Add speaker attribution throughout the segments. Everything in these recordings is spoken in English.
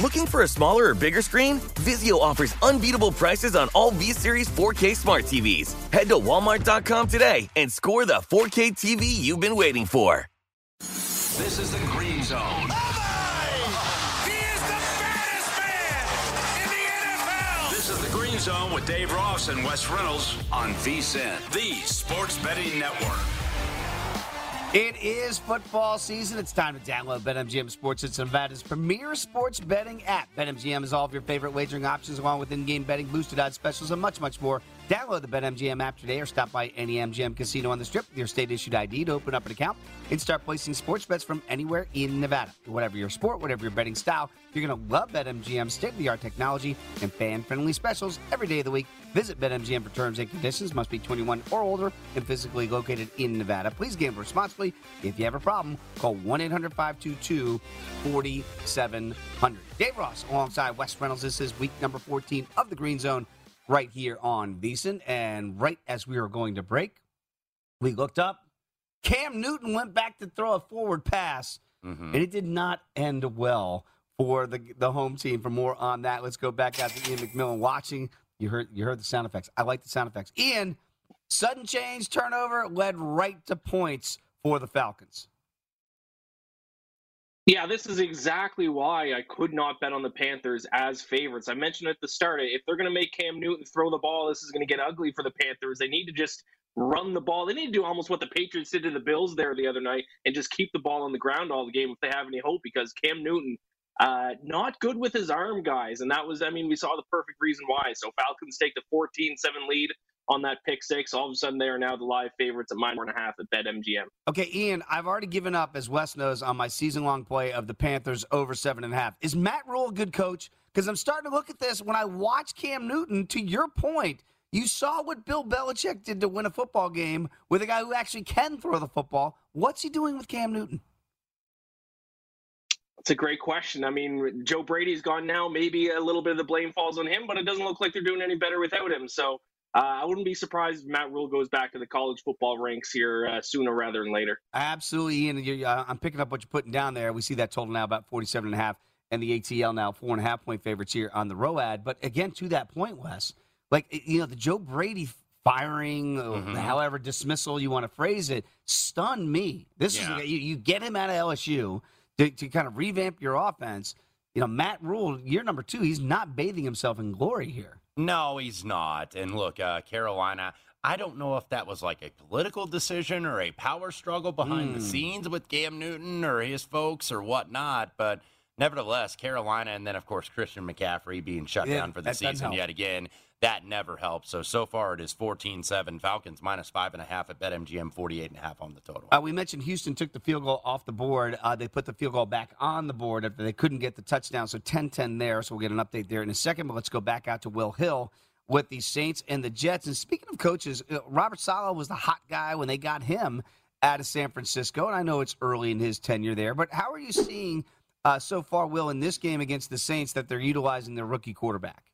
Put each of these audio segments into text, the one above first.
Speaker 1: Looking for a smaller or bigger screen? Vizio offers unbeatable prices on all V-Series 4K smart TVs. Head to walmart.com today and score the 4K TV you've been waiting for.
Speaker 2: This is the Green Zone. Oh he is the baddest man in the NFL! This is the Green Zone with Dave Ross and Wes Reynolds on VSIN, the Sports Betting Network.
Speaker 3: It is football season. It's time to download BetMGM Sports. It's Nevada's premier sports betting app. BetMGM has all of your favorite wagering options, along with in-game betting, boosted odds specials, and much, much more. Download the BetMGM app today or stop by any MGM casino on the strip with your state-issued ID to open up an account and start placing sports bets from anywhere in Nevada. Whatever your sport, whatever your betting style, you're going to love BetMGM's state-of-the-art technology and fan-friendly specials every day of the week. Visit BetMGM for terms and conditions. Must be 21 or older and physically located in Nevada. Please gamble responsibly. If you have a problem, call 1-800-522-4700. Dave Ross alongside Wes Reynolds. This is week number 14 of the Green Zone right here on VSIN. And right as we were going to break, we looked up. Cam Newton went back to throw a forward pass, and mm-hmm. it did not end well for the the home team. For more on that, let's go back out to Ian McMillan watching. You heard you heard the sound effects. I like the sound effects. Ian, sudden change, turnover led right to points for the Falcons.
Speaker 4: Yeah, this is exactly why I could not bet on the Panthers as favorites. I mentioned at the start, if they're going to make Cam Newton throw the ball, this is going to get ugly for the Panthers. They need to just run the ball. They need to do almost what the Patriots did to the Bills there the other night and just keep the ball on the ground all the game if they have any hope because Cam Newton uh, not good with his arm, guys. And that was, I mean, we saw the perfect reason why. So Falcons take the 14 7 lead on that pick six. All of a sudden, they are now the live favorites at minus one and a half at BetMGM.
Speaker 3: Okay, Ian, I've already given up, as Wes knows, on my season long play of the Panthers over seven and a half. Is Matt Rhule a good coach? Because I'm starting to look at this when I watch Cam Newton, to your point, you saw what Bill Belichick did to win a football game with a guy who actually can throw the football. What's he doing with Cam Newton?
Speaker 4: It's a great question. I mean, Joe Brady's gone now. Maybe a little bit of the blame falls on him, but it doesn't look like they're doing any better without him. So I wouldn't be surprised if Matt Rhule goes back to the college football ranks here uh, sooner rather than later.
Speaker 3: Absolutely, Ian. You're, uh, I'm picking up what you're putting down there. We see that total now about 47 and a half, and the ATL now four and a half point favorites here on the ROAD. But again, to that point, Wes, like you know, the Joe Brady firing,
Speaker 5: Mm-hmm.
Speaker 3: however dismissal you want to phrase it, stunned me. This
Speaker 5: Yeah.
Speaker 3: is you, you get him out of LSU to, to kind of revamp your offense. You know, Matt Rhule, year number two, he's not bathing himself in glory here.
Speaker 5: No, he's not. And look, uh, Carolina, I don't know if that was like a political decision or a power struggle behind the
Speaker 3: Hmm.
Speaker 5: scenes with Cam Newton or his folks or whatnot, but nevertheless, Carolina, and then of course Christian McCaffrey being shut
Speaker 3: Yeah,
Speaker 5: down for the season yet again. That never helps. So, so far it is 14 7. Falcons minus 5.5 at BetMGM, 48.5 on the total.
Speaker 3: Uh, we mentioned Houston took the field goal off the board. Uh, they put the field goal back on the board after they couldn't get the touchdown. So 10 10 there. So we'll get an update there in a second. But let's go back out to Will Hill with the Saints and the Jets. And speaking of coaches, uh, Robert Saleh was the hot guy when they got him out of San Francisco. And I know it's early in his tenure there, but how are you seeing uh, so far, Will, in this game against the Saints that they're utilizing their rookie quarterback?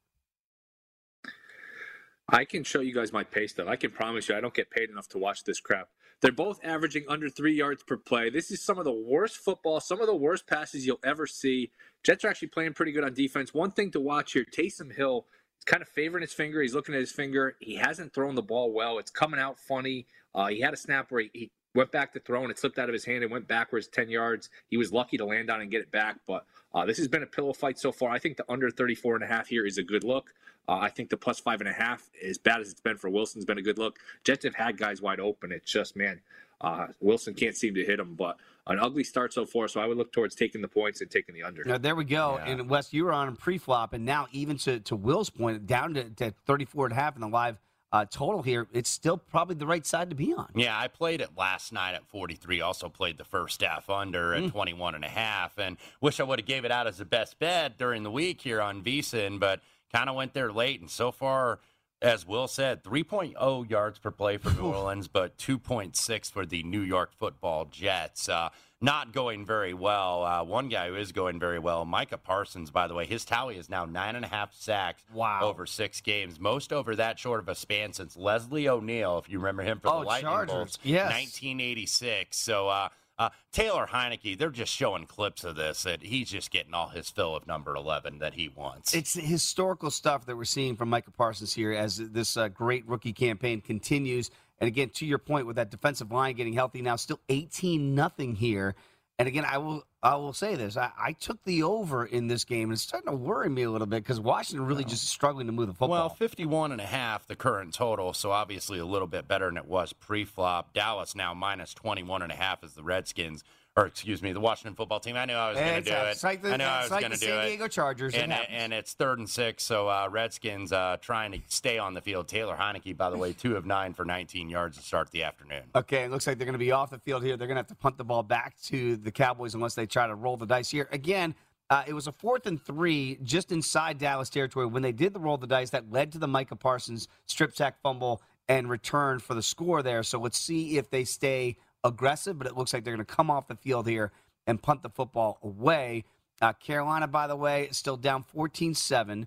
Speaker 6: I can show you guys my pay stub. I can promise you I don't get paid enough to watch this crap. They're both averaging under three yards per play. This is some of the worst football, some of the worst passes you'll ever see. Jets are actually playing pretty good on defense. One thing to watch here Taysom Hill is kind of favoring his finger. He's looking at his finger. He hasn't thrown the ball well. It's coming out funny. Uh, he had a snap where he, he went back to throw and it slipped out of his hand and went backwards 10 yards. He was lucky to land on and get it back, but uh, this has been a pillow fight so far. I think the under 34 and a half here is a good look. Uh, I think the plus five and a half, as bad as it's been for Wilson's been a good look. Jets have had guys wide open. It's just, man, uh, Wilson can't seem to hit them, but an ugly start so far. So I would look towards taking the points and taking the under.
Speaker 3: Now, there we go. Yeah. And Wes, you were on pre-flop, and now even to, to Will's point, down to, to 34 and a half in the live – uh, total here, it's still probably the right side to be on.
Speaker 5: Yeah, I played it last night at 43. Also played the first half under at mm. 21 and a half, and wish I would have gave it out as the best bet during the week here on VSiN, but kind of went there late. And so far, as Will said, 3.0 yards per play for New Orleans, but 2.6 for the New York Football Jets. Uh, not going very well. Uh, one guy who is going very well, Micah Parsons, by the way, his tally is now nine and a half sacks
Speaker 3: wow.
Speaker 5: over six games, most over that short of a span since Leslie O'Neal, if you remember him for
Speaker 3: oh,
Speaker 5: the Lightning
Speaker 3: Chargers.
Speaker 5: Bolts,
Speaker 3: yes.
Speaker 5: 1986. So, uh, uh, Taylor Heinicke, they're just showing clips of this that he's just getting all his fill of number 11 that he wants.
Speaker 3: It's historical stuff that we're seeing from Micah Parsons here as this uh, great rookie campaign continues. And again, to your point, with that defensive line getting healthy now, still 18 nothing here. And again, I will I will say this: I, I, took the over in this game, and it's starting to worry me a little bit because Washington really just struggling to move the football.
Speaker 5: Well, 51 and a half the current total, so obviously a little bit better than it was pre-flop. Dallas now minus 21 and a half as the Redskins or excuse me, the Washington football team. I knew I was going to do it.
Speaker 3: Like the,
Speaker 5: I knew I was
Speaker 3: like
Speaker 5: going to
Speaker 3: do
Speaker 5: San.
Speaker 3: Diego Chargers,
Speaker 5: and, and, it's third and six. So uh, Redskins uh, trying to stay on the field. Taylor Heinicke, by the way, two of nine for 19 yards to start the afternoon.
Speaker 3: Okay, it looks like they're going to be off the field here. They're going to have to punt the ball back to the Cowboys unless they try to roll the dice here again. Uh, it was a fourth and three just inside Dallas territory when they did the roll the dice that led to the Micah Parsons strip sack fumble and return for the score there. So let's see if they stay aggressive, but it looks like they're going to come off the field here and punt the football away. Uh, Carolina, by the way, is still down 14 7.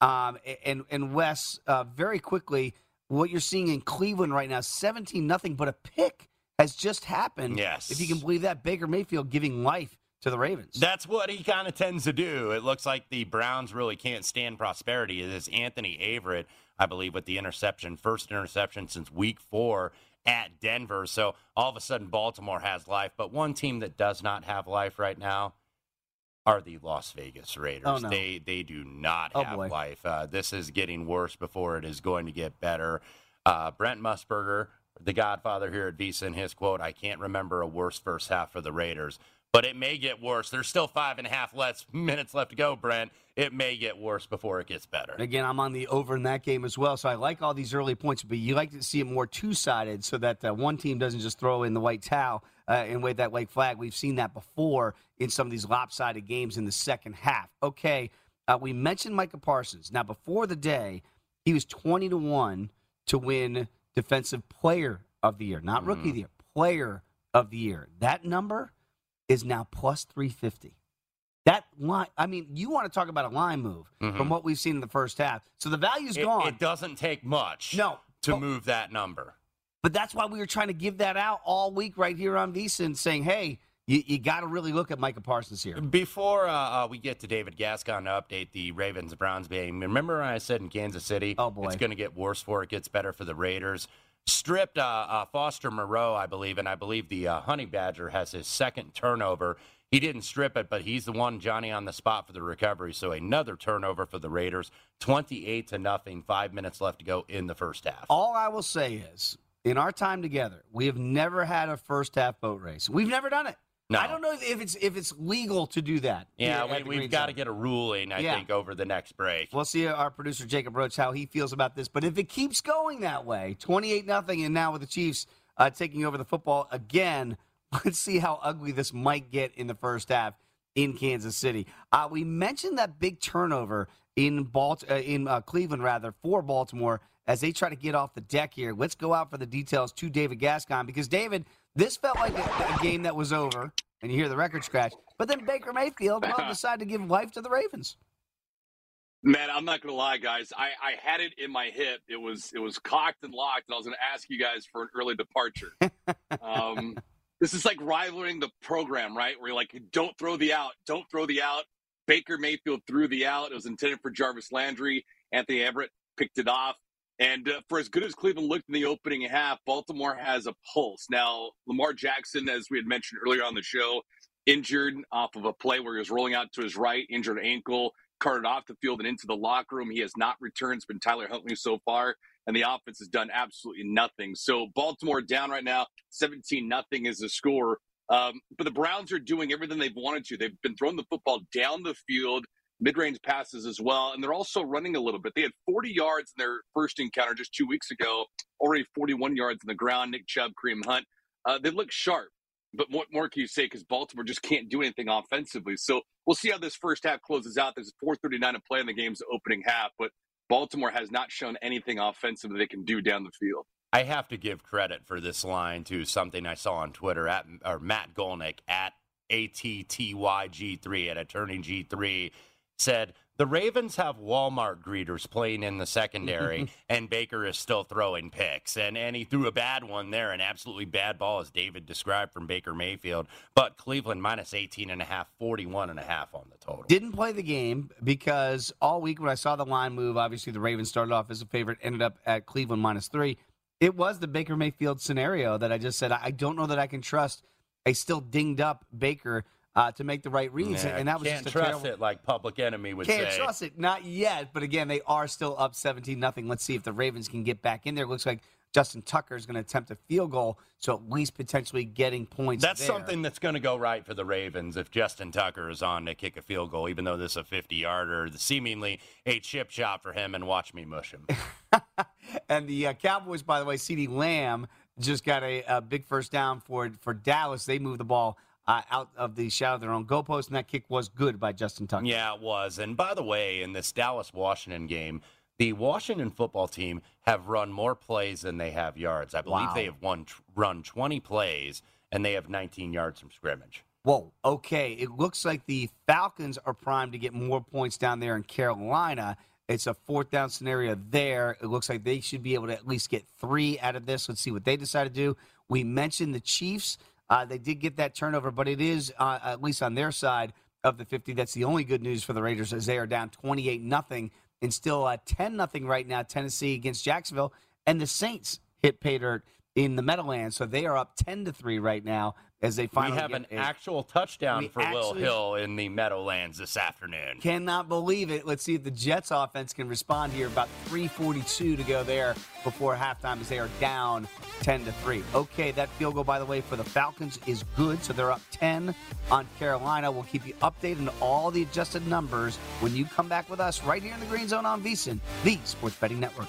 Speaker 3: Um, and, and Wes, uh, very quickly, what you're seeing in Cleveland right now, 17 nothing, but a pick has just happened.
Speaker 5: Yes.
Speaker 3: If you can believe that, Baker Mayfield giving life to the Ravens.
Speaker 5: That's what he kind of tends to do. It looks like the Browns really can't stand prosperity. It is Anthony Averett, I believe, with the interception, first interception since week four at Denver. So all of a sudden, Baltimore has life. But one team that does not have life right now are the Las Vegas Raiders.
Speaker 3: Oh, no.
Speaker 5: They they do not
Speaker 3: oh,
Speaker 5: have
Speaker 3: boy.
Speaker 5: life. Uh, this is getting worse before it is going to get better. Uh, Brent Musburger, the Godfather here at VSiN, in his quote, "I can't remember a worse first half for the Raiders." But it may get worse. There's still five and a half less minutes left to go, Brent it may get worse before it gets better.
Speaker 3: Again, I'm on the over in that game as well. So I like all these early points, but you like to see it more two sided so that uh, one team doesn't just throw in the white towel uh, and wave that white flag. We've seen that before in some of these lopsided games in the second half. Okay, uh, we mentioned Micah Parsons. Now, before the day, he was 20 to 1 to win Defensive Player of the Year, not Rookie mm. of the Year, Player of the Year. That number is now plus 350. That line, I mean, you want to talk about a line move mm-hmm. from what we've seen in the first half. So the value's
Speaker 5: it,
Speaker 3: gone.
Speaker 5: It doesn't take much
Speaker 3: no,
Speaker 5: to but, move that number.
Speaker 3: But that's why we were trying to give that out all week right here on VSiN, saying, hey, you, you got to really look at Micah Parsons here.
Speaker 5: Before uh, uh, we get to David Gascon to update the Ravens Browns game, remember I said in Kansas City,
Speaker 3: oh boy.
Speaker 5: it's going to get worse before it gets better for the Raiders. Stripped uh, uh Foster Moreau, I believe, and I believe the uh, Honey Badger has his second turnover he didn't strip it, but he's the one Johnny on the spot for the recovery. So another turnover for the Raiders, 28 to nothing, 5 minutes left to go in the first half.
Speaker 3: All I will say is in our time together, we have never had a first half boat race. We've never done it.
Speaker 5: No.
Speaker 3: I don't know if it's if it's legal to do that.
Speaker 5: Yeah, we, we've got to get a ruling, I
Speaker 3: Yeah.
Speaker 5: think, over the next break.
Speaker 3: We'll see our producer Jacob Roach how he feels about this. But if it keeps going that way, twenty-eight nothing, and now with the Chiefs uh, taking over the football again, let's see how ugly this might get in the first half in Kansas City. Uh, we mentioned that big turnover in Balt- uh, in uh, Cleveland rather for Baltimore as they try to get off the deck here. Let's go out for the details to David Gascon because David, this felt like a, a game that was over, and you hear the record scratch. But then Baker Mayfield well, decided to give life to the Ravens.
Speaker 7: Man, I'm not gonna lie, guys. I, I had it in my hip. It was it was cocked and locked, and I was gonna ask you guys for an early departure. um, this is like rivaling the program, right? Where you're like, don't throw the out, don't throw the out. Baker Mayfield threw the out. It was intended for Jarvis Landry. Anthony Averett picked it off. And uh, for as good as Cleveland looked in the opening half, Baltimore has a pulse. Now, Lamar Jackson, as we had mentioned earlier on the show, injured off of a play where he was rolling out to his right, injured ankle, carted off the field and into the locker room. He has not returned. It's been Tyler Huntley so far, and the offense has done absolutely nothing. So Baltimore down right now, 17 nothing is the score. Um, but the Browns are doing everything they've wanted to. They've been throwing the football down the field, mid-range passes as well, and they're also running a little bit. They had 40 yards in their first encounter just two weeks ago, already 41 yards on the ground. Nick Chubb, Kareem Hunt, uh, they look sharp. But what more can you say? Because Baltimore just can't do anything offensively. So we'll see how this first half closes out. There's 4:39 to play in the game's opening half, but Baltimore has not shown anything offensive that they can do down the field.
Speaker 5: I have to give credit for this line to something I saw on Twitter at or Matt Golnick at ATTYG3 at Attorney G3 said the Ravens have Walmart greeters playing in the secondary, and Baker is still throwing picks. And, and he threw a bad one there, an absolutely bad ball, as David described from Baker Mayfield. But Cleveland minus 18 and a half, 41 and a half on the total.
Speaker 3: Didn't play the game because all week when I saw the line move, obviously the Ravens started off as a favorite, ended up at Cleveland minus three. It was the Baker Mayfield scenario that I just said I don't know that I can trust a still dinged up Baker uh, to make the right reads,
Speaker 5: Yeah,
Speaker 3: and that was
Speaker 5: can't
Speaker 3: just a
Speaker 5: trust
Speaker 3: terrible.
Speaker 5: it like Public Enemy would say.
Speaker 3: Can't trust it, not yet. But again, they are still up seventeen nothing. Let's see if the Ravens can get back in there. Looks like Justin Tucker is going to attempt a field goal, so at least potentially getting points.
Speaker 5: That's
Speaker 3: there.
Speaker 5: something that's going to go right for the Ravens if Justin Tucker is on to kick a field goal, even though this is a 50 yarder. Seemingly a chip shot for him, and watch me mush him.
Speaker 3: And the uh, Cowboys, by the way, CeeDee Lamb just got a, a big first down for for Dallas. They moved the ball uh, out of the shadow of their own goalpost, and that kick was good by Justin Tucker.
Speaker 5: Yeah, it was. And by the way, in this Dallas Washington game, the Washington football team have run more plays than they have yards. I believe
Speaker 3: Wow.
Speaker 5: they have won, run 20 plays, and they have 19 yards from scrimmage.
Speaker 3: Whoa, okay. It looks like the Falcons are primed to get more points down there in Carolina. It's a fourth down scenario there. It looks like they should be able to at least get three out of this. Let's see what they decide to do. We mentioned the Chiefs. Uh, they did get that turnover, but it is, uh, at least on their side of the 50, that's the only good news for the Raiders as they are down 28 nothing and still uh, 10 nothing right now, Tennessee against Jacksonville. And the Saints hit pay dirt in the Meadowlands, so they are up 10 to 3 right now as they finally
Speaker 5: we have an
Speaker 3: a-
Speaker 5: actual touchdown for Will Hill in the Meadowlands this afternoon.
Speaker 3: Cannot believe it. Let's see if the Jets offense can respond here. About 342 to go there before halftime as they are down 10 to 3. Okay, that field goal, by the way, for the Falcons is good. So they're up 10 on Carolina. We'll keep you updated on all the adjusted numbers when you come back with us right here in the Green Zone on VSIN, the Sports Betting Network.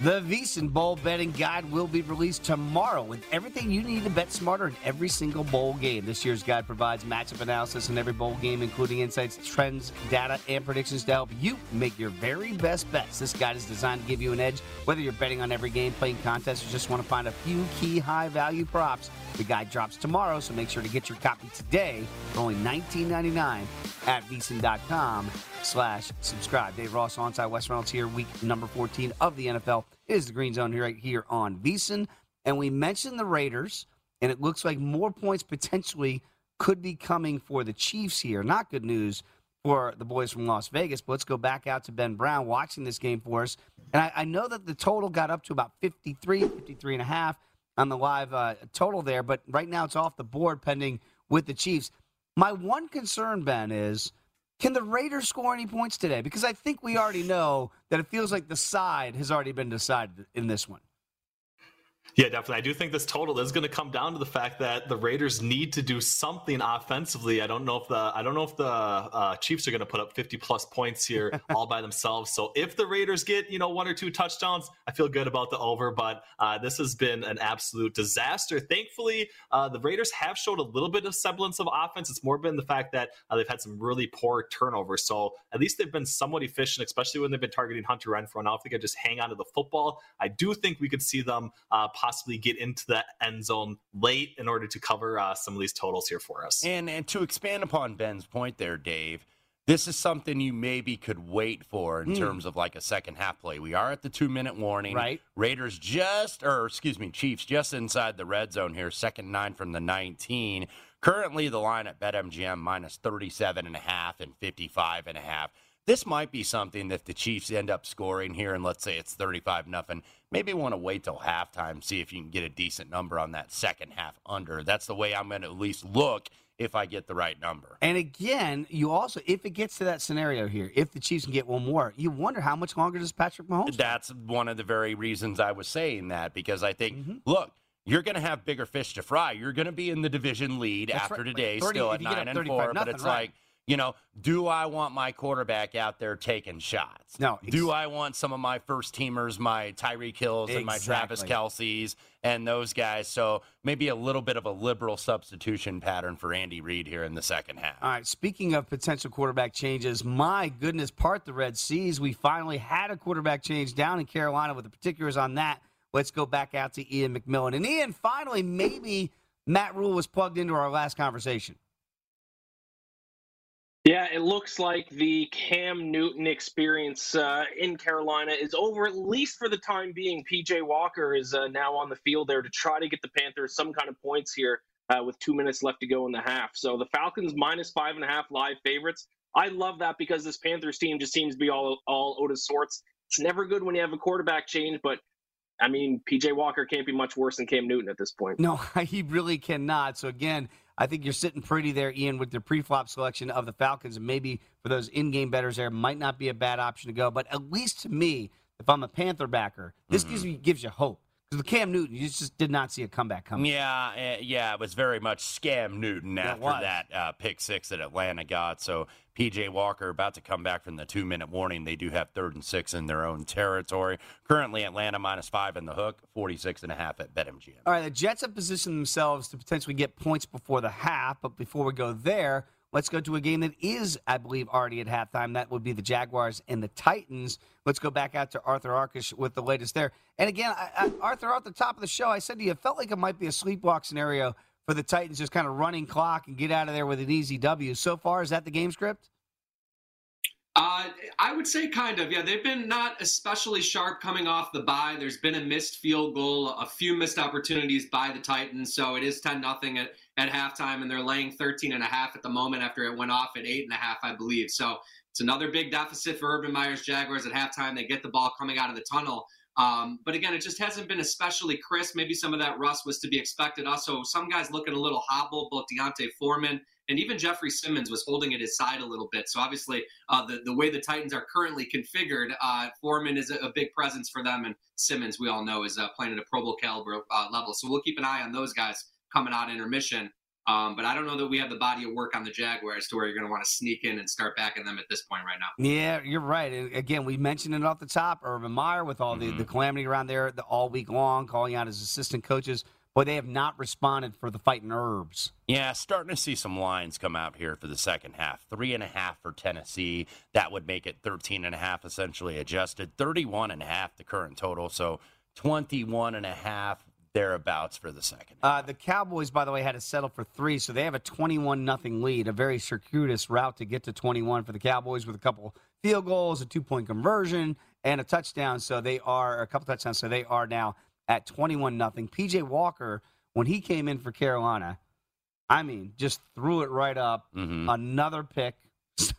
Speaker 3: The VSiN Bowl betting guide will be released tomorrow with everything you need to bet smarter in every single bowl game. This year's guide provides matchup analysis in every bowl game, including insights, trends, data, and predictions to help you make your very best bets. This guide is designed to give you an edge, whether you're betting on every game, playing contests, or just want to find a few key high value props. The guide drops tomorrow, so make sure to get your copy today for only $19.99 at VSiN.com slash subscribe. Dave Ross alongside Wes Reynolds here, week number 14 of the NFL. Is the Green Zone here, right here on VSiN. And we mentioned the Raiders, and it looks like more points potentially could be coming for the Chiefs here. Not good news for the boys from Las Vegas, but let's go back out to Ben Brown watching this game for us. And I, I know that the total got up to about 53, 53 and a half on the live uh, total there, but right now it's off the board pending with the Chiefs. My one concern, Ben, is can the Raiders score any points today? Because I think we already know that it feels like the side has already been decided in this one.
Speaker 8: Yeah, definitely. I do think this total is going to come down to the fact that the Raiders need to do something offensively. I don't know if the I don't know if the uh, Chiefs are going to put up 50 plus points here all by themselves. So if the Raiders get you know one or two touchdowns, I feel good about the over. But uh, this has been an absolute disaster. Thankfully, uh, the Raiders have showed a little bit of semblance of offense. It's more been the fact that uh, they've had some really poor turnovers. So at least they've been somewhat efficient, especially when they've been targeting Hunter Renfrow. Now if they could just hang on to the football, I do think we could see them uh, possibly get into the end zone late in order to cover uh, some of these totals here for us.
Speaker 5: And and to expand upon Ben's point there, Dave, this is something you maybe could wait for in
Speaker 3: Mm.
Speaker 5: terms of like a second half play. We are at the two minute warning.
Speaker 3: Right.
Speaker 5: Raiders just, or excuse me, Chiefs just inside the red zone here, second nine from the 19. Currently, the line at BetMGM minus 37 and a half and 55 and a half. This might be something that the Chiefs end up scoring here, and let's say it's 35 nothing, maybe want to wait till halftime, see if you can get a decent number on that second half under. That's the way I'm going to at least look if I get the right number.
Speaker 3: And again, you also, if it gets to that scenario here, if the Chiefs can get one more, you wonder how much longer does Patrick Mahomes?
Speaker 5: That's one of the very reasons I was saying that because I think, mm-hmm. look, you're going to have bigger fish to fry. You're going to be in the division lead
Speaker 3: That's
Speaker 5: after
Speaker 3: right.
Speaker 5: today,
Speaker 3: 30
Speaker 5: still at nine and four.
Speaker 3: nothing,
Speaker 5: but it's
Speaker 3: right.
Speaker 5: like, you know, do I want my quarterback out there taking shots?
Speaker 3: No.
Speaker 5: Do I want some of my first teamers, my Tyreek Hills and my Travis. Kelce's and those guys? So maybe a little bit of a liberal substitution pattern for Andy Reid here in the second half.
Speaker 3: All right, speaking of potential quarterback changes, my goodness, part the Red Seas. We finally had a quarterback change down in Carolina with the particulars on that. Let's go back out to Ian McMillan. And Ian, finally, maybe Matt Rhule was plugged into our last conversation.
Speaker 4: Yeah, it looks like the Cam Newton experience uh, in Carolina is over, at least for the time being. PJ Walker is uh, now on the field there to try to get the Panthers some kind of points here uh, with two minutes left to go in the half. So the Falcons minus five and a half live favorites. I love that because this Panthers team just seems to be all all out of sorts. It's never good when you have a quarterback change, but I mean, PJ Walker can't be much worse than Cam Newton at this point.
Speaker 3: No, he really cannot. So again, I think you're sitting pretty there, Ian, with the pre-flop selection of the Falcons, and maybe for those in-game betters there, might not be a bad option to go. But at least to me, if I'm a Panther backer, this gives
Speaker 5: Mm-hmm.
Speaker 3: you gives you hope because the Cam Newton, you just did not see a comeback coming.
Speaker 5: Yeah, uh, yeah, it was very much scam Newton after that uh, pick six that Atlanta got. So PJ Walker about to come back from the two minute warning. They do have third and six in their own territory. Currently, Atlanta minus five in the hook, 46 and a half at BetMGM.
Speaker 3: All right, the Jets have positioned themselves to potentially get points before the half, but before we go there, let's go to a game that is, I believe, already at halftime. That would be the Jaguars and the Titans. Let's go back out to Arthur Arkush with the latest there. And again, I, I, Arthur, at the top of the show, I said to you, it felt like it might be a sleepwalk scenario for the Titans, just kind of running clock and get out of there with an easy W. So far, is that the game script?
Speaker 9: Uh, I would say kind of. Yeah, they've been not especially sharp coming off the bye. There's been a missed field goal, a few missed opportunities by the Titans. So it is 10 nothing at, at halftime, and they're laying 13 and a half at the moment after it went off at eight and a half, I believe. So it's another big deficit for Urban Meyer's Jaguars at halftime. They get the ball coming out of the tunnel. Um, but again, it just hasn't been especially crisp. Maybe some of that rust was to be expected. Also, some guys looking a little hobbled, both D'Onta Foreman and even Jeffrey Simmons was holding at his side a little bit. So obviously, uh, the the way the Titans are currently configured, uh, Foreman is a, a big presence for them, and Simmons, we all know, is uh, playing at a Pro Bowl caliber uh, level. So we'll keep an eye on those guys coming out intermission. Um, but I don't know that we have the body of work on the Jaguars to where you're going to want to sneak in and start backing them at this point right now.
Speaker 3: Yeah, you're right. And again, we mentioned it off the top. Urban Meyer with all the, the calamity around there the, all week long, calling out his assistant coaches. Boy, they have not responded for the fighting herbs.
Speaker 5: Yeah, starting to see some lines come out here for the second half. Three and a half for Tennessee. That would make it 13 and a half essentially adjusted. 31 and a half the current total. So 21 and a half thereabouts for the second.
Speaker 3: Uh, the Cowboys, by the way, had to settle for three, so they have a 21 nothing lead. A very circuitous route to get to 21 for the Cowboys with a couple field goals, a two point conversion, and a touchdown. So they are a couple touchdowns. So they are now at 21 nothing. PJ Walker, when he came in for Carolina, I mean, just threw it right up.
Speaker 5: Mm-hmm.
Speaker 3: Another pick.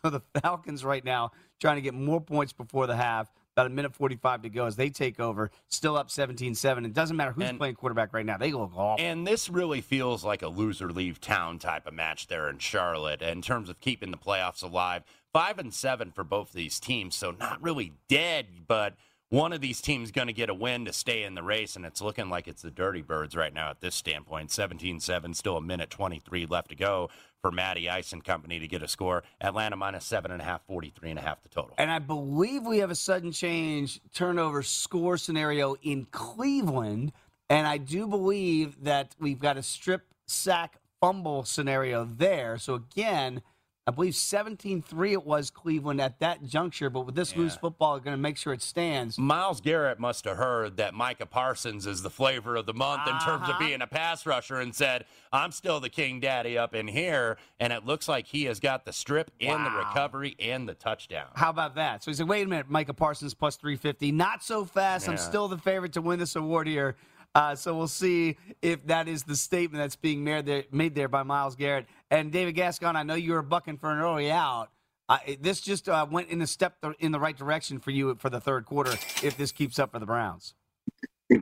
Speaker 3: So the Falcons right now trying to get more points before the half. About a minute 45 to go as they take over. Still up 17 7. It doesn't matter who's playing quarterback right now. They look awful.
Speaker 5: And this really feels like a loser leave town type of match there in Charlotte in terms of keeping the playoffs alive. Five and seven for both these teams, so not really dead, but one of these teams going to get a win to stay in the race, and it's looking like it's the Dirty Birds right now at this standpoint. 17 7, still a minute 23 left to go for Matty Ice and company to get a score. Atlanta minus seven and a half, 43 and a half the total.
Speaker 3: And I believe we have a sudden change turnover score scenario in Cleveland. And I do believe that we've got a strip sack fumble scenario there. So again, I believe 17 3 it was Cleveland at that juncture. But with this loose football, they're going to make sure it stands.
Speaker 5: Myles Garrett must have heard that Micah Parsons is the flavor of the month in terms of
Speaker 3: Uh-huh.
Speaker 5: being a pass rusher and said, I'm still the king daddy up in here. And it looks like he has got the strip and the recovery and the touchdown.
Speaker 3: How about that? So he said, wait a minute, Micah Parsons plus 350. Not so fast. I'm still the favorite to win this award here. Uh, so we'll see if that is the statement that's being made there, made there by Myles Garrett. And David Gascon, I know you were bucking for an early out. Uh, this just uh, went in a step th- in the right direction for you for the third quarter if this keeps up for the Browns.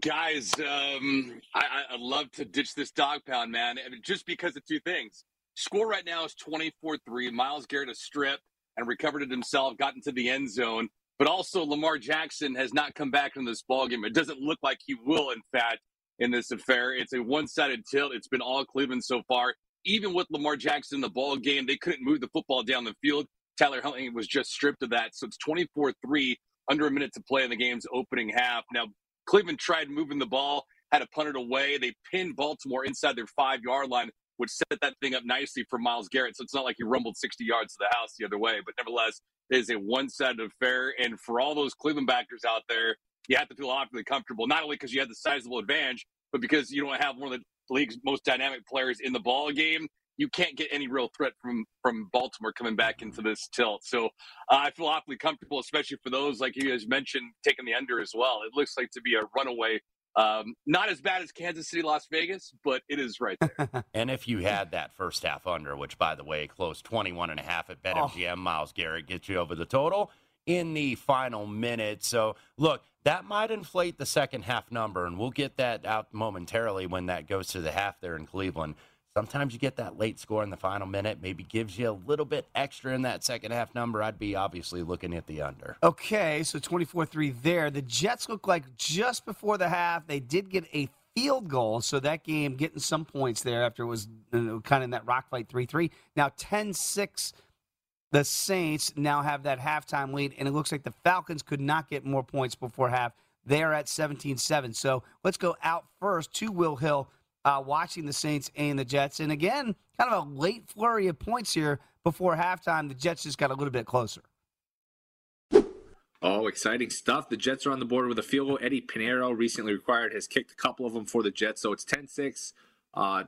Speaker 7: Guys, um, I, I- I'd love to ditch this dog pound, man, just because of two things. Score right now is 24 3. Myles Garrett a strip and recovered it himself, got into the end zone. But also, Lamar Jackson has not come back in this ballgame. It doesn't look like he will, in fact. in this affair. It's a one-sided tilt. It's been all Cleveland so far. Even with Lamar Jackson in the ball game, they couldn't move the football down the field. Tyler Huntley was just stripped of that. So it's 24-3, under a minute to play in the game's opening half. Now, Cleveland tried moving the ball, had punt it away. They pinned Baltimore inside their five-yard line, which set that thing up nicely for Myles Garrett. So it's not like he rumbled 60 yards to the house the other way. But nevertheless, it is a one-sided affair. And for all those Cleveland backers out there, you have to feel awfully comfortable, not only because you have the sizable advantage, but because you don't have one of the league's most dynamic players in the ball game. You can't get any real threat from from Baltimore coming back into this tilt. So uh, I feel awfully comfortable, especially for those like you guys mentioned taking the under as well. It looks like to be a runaway um, not as bad as Kansas City, Las Vegas, but it is right there.
Speaker 5: and if you had that first half under, which by the way closed 21 and a half at BetMGM, oh. Myles Garrett gets you over the total in the final minute. So look, that might inflate the second half number, and we'll get that out momentarily when that goes to the half there in Cleveland. Sometimes you get that late score in the final minute, maybe gives you a little bit extra in that second half number. I'd be obviously looking at the under.
Speaker 3: Okay, so 24 3 there. The Jets look like just before the half, they did get a field goal. So that game getting some points there after it was kind of in that rock fight 3 3. Now 10 6. The Saints now have that halftime lead, and it looks like the Falcons could not get more points before half. They're at 17 7. So let's go out first to Will Hill uh, watching the Saints and the Jets. And again, kind of a late flurry of points here before halftime. The Jets just got a little bit closer.
Speaker 6: Oh, exciting stuff. The Jets are on the board with a field goal. Eddy Pineiro recently required, has kicked a couple of them for the Jets. So it's 10 6. Uh,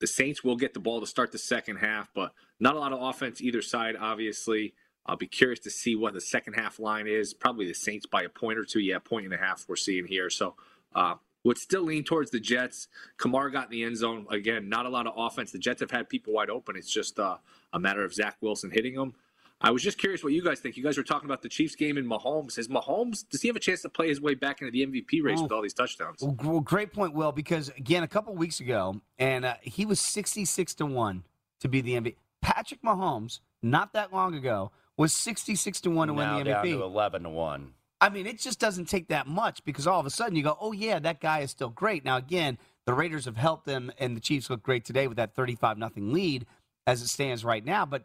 Speaker 6: the Saints will get the ball to start the second half, but not a lot of offense either side, obviously. I'll be curious to see what the second half line is. Probably the Saints by a point or two. Yeah, point and a half we're seeing here. So uh, would still lean towards the Jets. Kamara got in the end zone. Again, not a lot of offense. The Jets have had people wide open. It's just uh, a matter of Zach Wilson hitting them. I was just curious what you guys think. You guys were talking about the Chiefs game in Mahomes. Is Mahomes, does he have a chance to play his way back into the MVP race oh, with all these touchdowns?
Speaker 3: Well, great point, Will, because again, a couple weeks ago, and uh, he was 66 to 1 to be the MVP. Patrick Mahomes, not that long ago, was 66 to 1 to
Speaker 5: now
Speaker 3: win the MVP.
Speaker 5: Down to 11 to 1.
Speaker 3: I mean, it just doesn't take that much because all of a sudden you go, oh, yeah, that guy is still great. Now, again, the Raiders have helped them, and the Chiefs look great today with that 35 nothing lead as it stands right now. But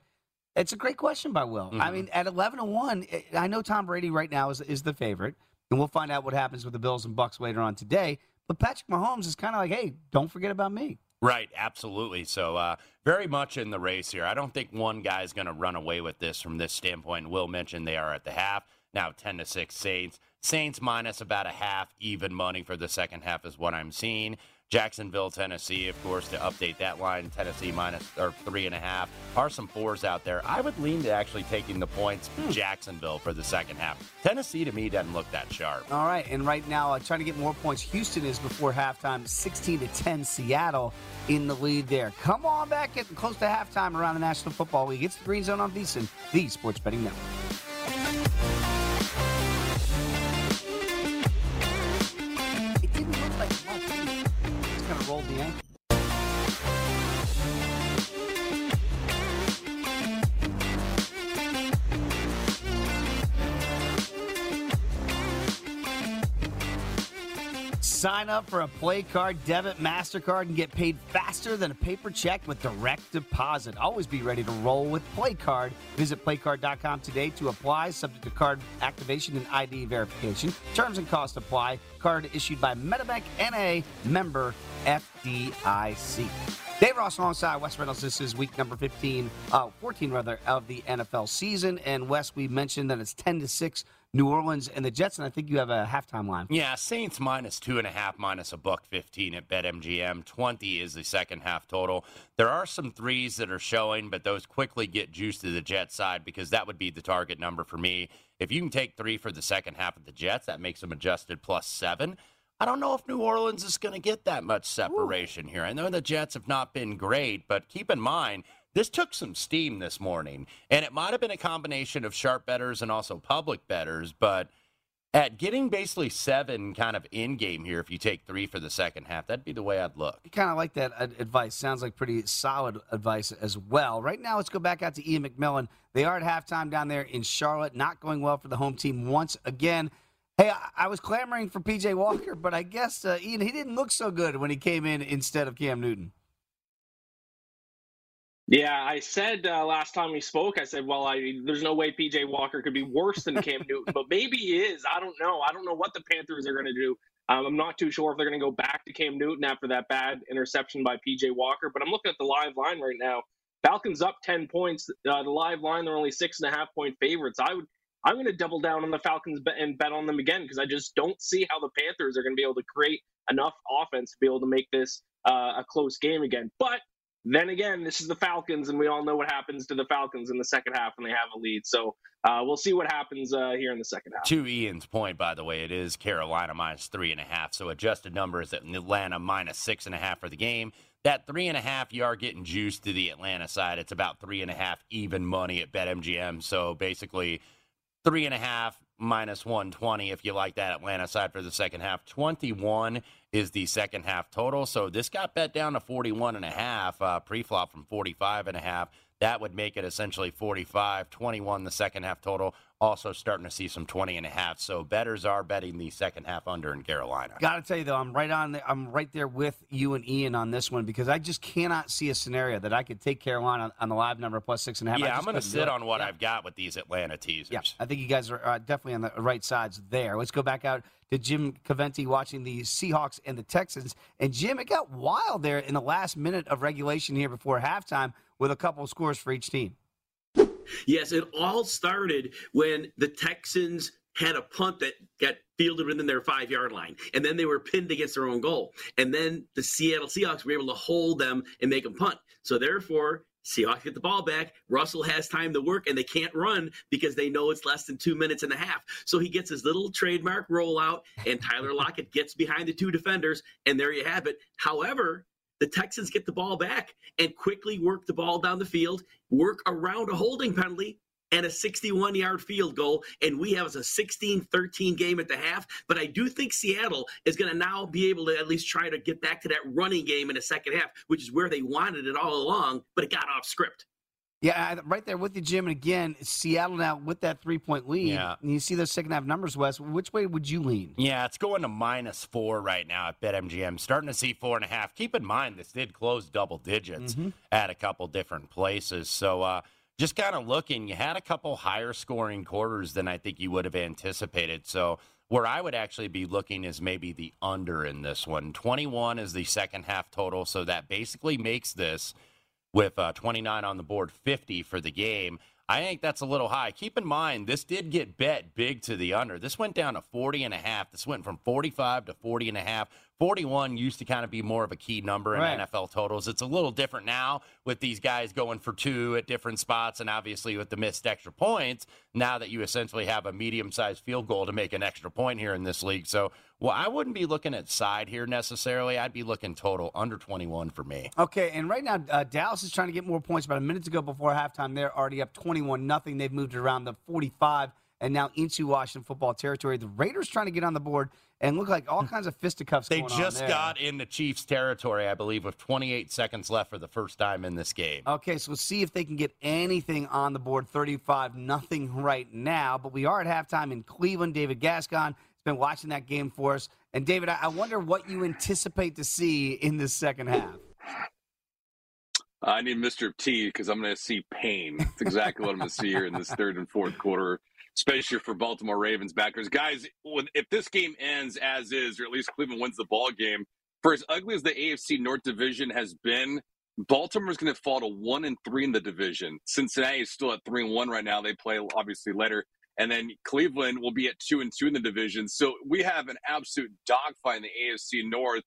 Speaker 3: it's a great question by Will. Mm-hmm. I mean, at 11 to 1, I know Tom Brady right now is, is the favorite, and we'll find out what happens with the Bills and Bucks later on today. But Patrick Mahomes is kind of like, hey, don't forget about me.
Speaker 5: Right, absolutely. So, uh, very much in the race here. I don't think one guy is going to run away with this from this standpoint. Will mentioned they are at the half now 10 to 6 Saints. Saints minus about a half even money for the second half is what I'm seeing. Jacksonville, Tennessee, of course, to update that line, Tennessee minus or three and a half. Are some fours out there. I would lean to actually taking the points hmm. Jacksonville for the second half. Tennessee to me doesn't look that sharp.
Speaker 3: All right, and right now uh, trying to get more points. Houston is before halftime, 16 to 10. Seattle in the lead there. Come on back, getting close to halftime around the National Football League. It's the Green Zone on VSiN, the Sports Betting Network. Sign up for a Play Card debit MasterCard and get paid faster than a paper check with direct deposit. Always be ready to roll with Play Card. Visit playcard.com today to apply, subject to card activation and ID verification. Terms and costs apply. Card issued by MetaBank NA member FDIC. Dave Ross alongside Wes Reynolds. This is week number 15, uh, 14 rather, of the NFL season. And Wes, we mentioned that it's 10 to 6 New Orleans and the Jets, and I think you have a halftime line.
Speaker 5: Yeah, Saints minus two and a half, minus a buck fifteen at BetMGM. Twenty is the second half total. There are some threes that are showing, but those quickly get juiced to the Jets side because that would be the target number for me. If you can take three for the second half of the Jets, that makes them adjusted plus seven. I don't know if New Orleans is going to get that much separation Ooh. here. I know the Jets have not been great, but keep in mind this took some steam this morning, and it might have been a combination of sharp betters and also public betters, but at getting basically seven kind of in game here, if you take three for the second half, that'd be the way I'd look.
Speaker 3: Kind of like that advice. Sounds like pretty solid advice as well. Right now, let's go back out to Ian McMillan. They are at halftime down there in Charlotte, not going well for the home team once again. Hey, I, was clamoring for PJ Walker, but I guess uh, Ian he didn't look so good when he came in instead of Cam Newton.
Speaker 4: Yeah, I said uh, last time we spoke, I said, well, I, there's no way PJ Walker could be worse than Cam Newton, but maybe he is. I don't know. I don't know what the Panthers are going to do. Um, I'm not too sure if they're going to go back to Cam Newton after that bad interception by PJ Walker, but I'm looking at the live line right now. Falcons up 10 points. Uh, the live line, they're only six and a half point favorites. I would, I'm going to double down on the Falcons and bet on them again because I just don't see how the Panthers are going to be able to create enough offense to be able to make this uh, a close game again. But then again, this is the Falcons, and we all know what happens to the Falcons in the second half when they have a lead. So uh, we'll see what happens uh, here in the second half.
Speaker 5: To Ian's point, by the way, it is Carolina minus three and a half. So adjusted numbers at Atlanta minus six and a half for the game. That three and a half, you are getting juiced to the Atlanta side. It's about three and a half even money at BetMGM. So basically, three and a half minus 120 if you like that Atlanta side for the second half. 21 is the second half total. So this got bet down to 41 and a half, uh, pre-flop from 45 and a half. That would make it essentially 45, 21 the second half total. Also starting to see some 20 and a half. So betters are betting the second half under in Carolina.
Speaker 3: Got to tell you though, I'm right on. The, I'm right there with you and Ian on this one because I just cannot see a scenario that I could take Carolina on, the live number plus six and a half.
Speaker 5: Yeah, I'm going to sit on what yeah. I've got with these Atlanta teasers.
Speaker 3: Yeah, I think you guys are uh, definitely on the right sides there. Let's go back out to Jim Caventi watching the Seahawks and the Texans. And Jim, it got wild there in the last minute of regulation here before halftime with a couple of scores for each team.
Speaker 10: Yes, it all started when the Texans had a punt that got fielded within their five yard line. And then they were pinned against their own goal. And then the Seattle Seahawks were able to hold them and make them punt. So therefore, Seahawks get the ball back. Russell has time to work, and they can't run because they know it's less than two minutes and a half. So he gets his little trademark rollout, and Tyler Lockett gets behind the two defenders, and there you have it. However, the Texans get the ball back and quickly work the ball down the field, work around a holding penalty and a 61 yard field goal. And we have a 16 13 game at the half. But I do think Seattle is going to now be able to at least try to get back to that running game in the second half, which is where they wanted it all along, but it got off script.
Speaker 3: Yeah, right there with you, Jim. And again, Seattle now with that three point lead.
Speaker 5: Yeah.
Speaker 3: And you see those second half numbers, Wes. Which way would you lean?
Speaker 5: Yeah, it's going to minus four right now at BetMGM. Starting to see four and a half. Keep in mind, this did close double digits
Speaker 3: Mm-hmm.
Speaker 5: at a couple different places. So, uh, just kind of looking, you had a couple higher scoring quarters than I think you would have anticipated. So, where I would actually be looking is maybe the under in this one. 21 is the second half total. So, that basically makes this with uh, 29 on the board, 50 for the game. I think that's a little high. Keep in mind, this did get bet big to the under. This went down to 40 and a half. This went from 45 to 40 and a half. 41 used to kind of be more of a key number in
Speaker 3: Right.
Speaker 5: NFL totals. It's a little different now with these guys going for two at different spots and obviously with the missed extra points. Now that you essentially have a medium sized field goal to make an extra point here in this league. So, well, I wouldn't be looking at side here necessarily. I'd be looking total under 21 for me.
Speaker 3: Okay, and right now uh, Dallas is trying to get more points. About a minute ago before halftime, they're already up twenty-one nothing. They've moved around the forty-five and now into Washington football territory. The Raiders trying to get on the board and look like all kinds of fisticuffs.
Speaker 5: They
Speaker 3: going on
Speaker 5: just
Speaker 3: there.
Speaker 5: got in the Chiefs' territory, I believe, with 28 seconds left for the first time in this game.
Speaker 3: Okay, so we'll see if they can get anything on the board. 35 nothing right now, but we are at halftime in Cleveland. David Gascon has been watching that game for us. And David, I I wonder what you anticipate to see in this second half.
Speaker 7: I need Mr. T because I'm going to see pain. That's exactly what I'm going to see here in this third and fourth quarter, especially for Baltimore Ravens backers. Guys, if this game ends as is, or at least Cleveland wins the ball game, for as ugly as the AFC North division has been, Baltimore's going to fall to one and three in the division. Cincinnati is still at three and one right now. They play obviously later. And then Cleveland will be at two and two in the division. So we have an absolute dogfight in the AFC North.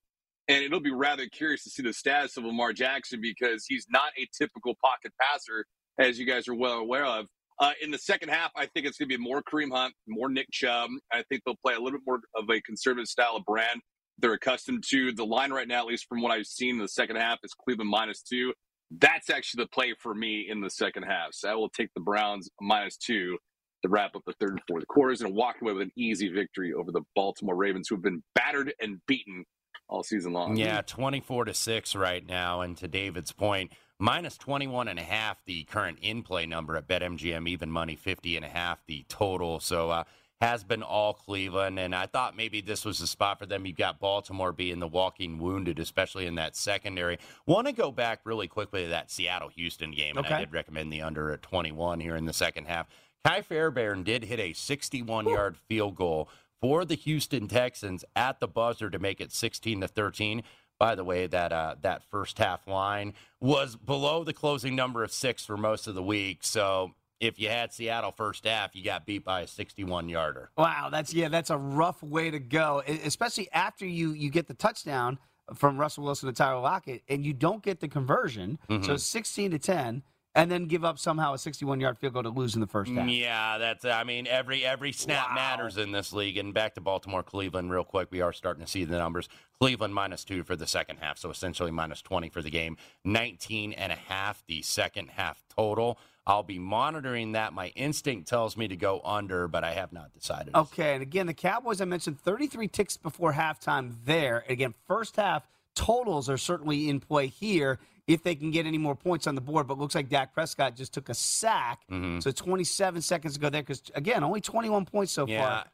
Speaker 7: And it'll be rather curious to see the status of Lamar Jackson because he's not a typical pocket passer, as you guys are well aware of. Uh, in the second half, I think it's going to be more Kareem Hunt, more Nick Chubb. I think they'll play a little bit more of a conservative style of brand they're accustomed to. The line right now, at least from what I've seen in the second half, is Cleveland minus two. That's actually the play for me in the second half. So I will take the Browns minus two to wrap up the third and fourth quarters and walk away with an easy victory over the Baltimore Ravens, who have been battered and beaten all season long.
Speaker 5: Yeah, 24 to 6 right now. And to David's point, minus 21 and a half, the current in play number at BetMGM, even money 50 and a half, the total. So, uh, has been all Cleveland, and I thought maybe this was the spot for them. You've got Baltimore being the walking wounded, especially in that secondary. Want to go back really quickly to that Seattle Houston game, and I did recommend the under at 21 here in the second half. Kai Fairbairn did hit a 61 yard field goal for the Houston Texans at the buzzer to make it 16 to 13. By the way, that uh, that first half line was below the closing number of six for most of the week. So if you had Seattle first half, you got beat by a 61 yarder.
Speaker 3: Wow, that's yeah, that's a rough way to go, especially after you you get the touchdown from Russell Wilson to Tyler Lockett, and you don't get the conversion, so
Speaker 5: Mhm.
Speaker 3: it's sixteen to ten, and then give up somehow a sixty-one yard field goal to lose in the first half.
Speaker 5: Yeah, that's. I mean, every every snap matters in this league. And back to Baltimore, Cleveland, real quick. We are starting to see the numbers. Cleveland minus two for the second half, so essentially minus 20 for the game. 19 and a half the second half total. I'll be monitoring that. My instinct tells me to go under, but I have not decided.
Speaker 3: Okay, and again, the Cowboys I mentioned thirty-three ticks before halftime. There again, first half totals are certainly in play here if they can get any more points on the board. But looks like Dak Prescott just took a sack,
Speaker 5: Mhm.
Speaker 3: so twenty-seven seconds to go there because again, only twenty-one points so
Speaker 5: Yeah.
Speaker 3: far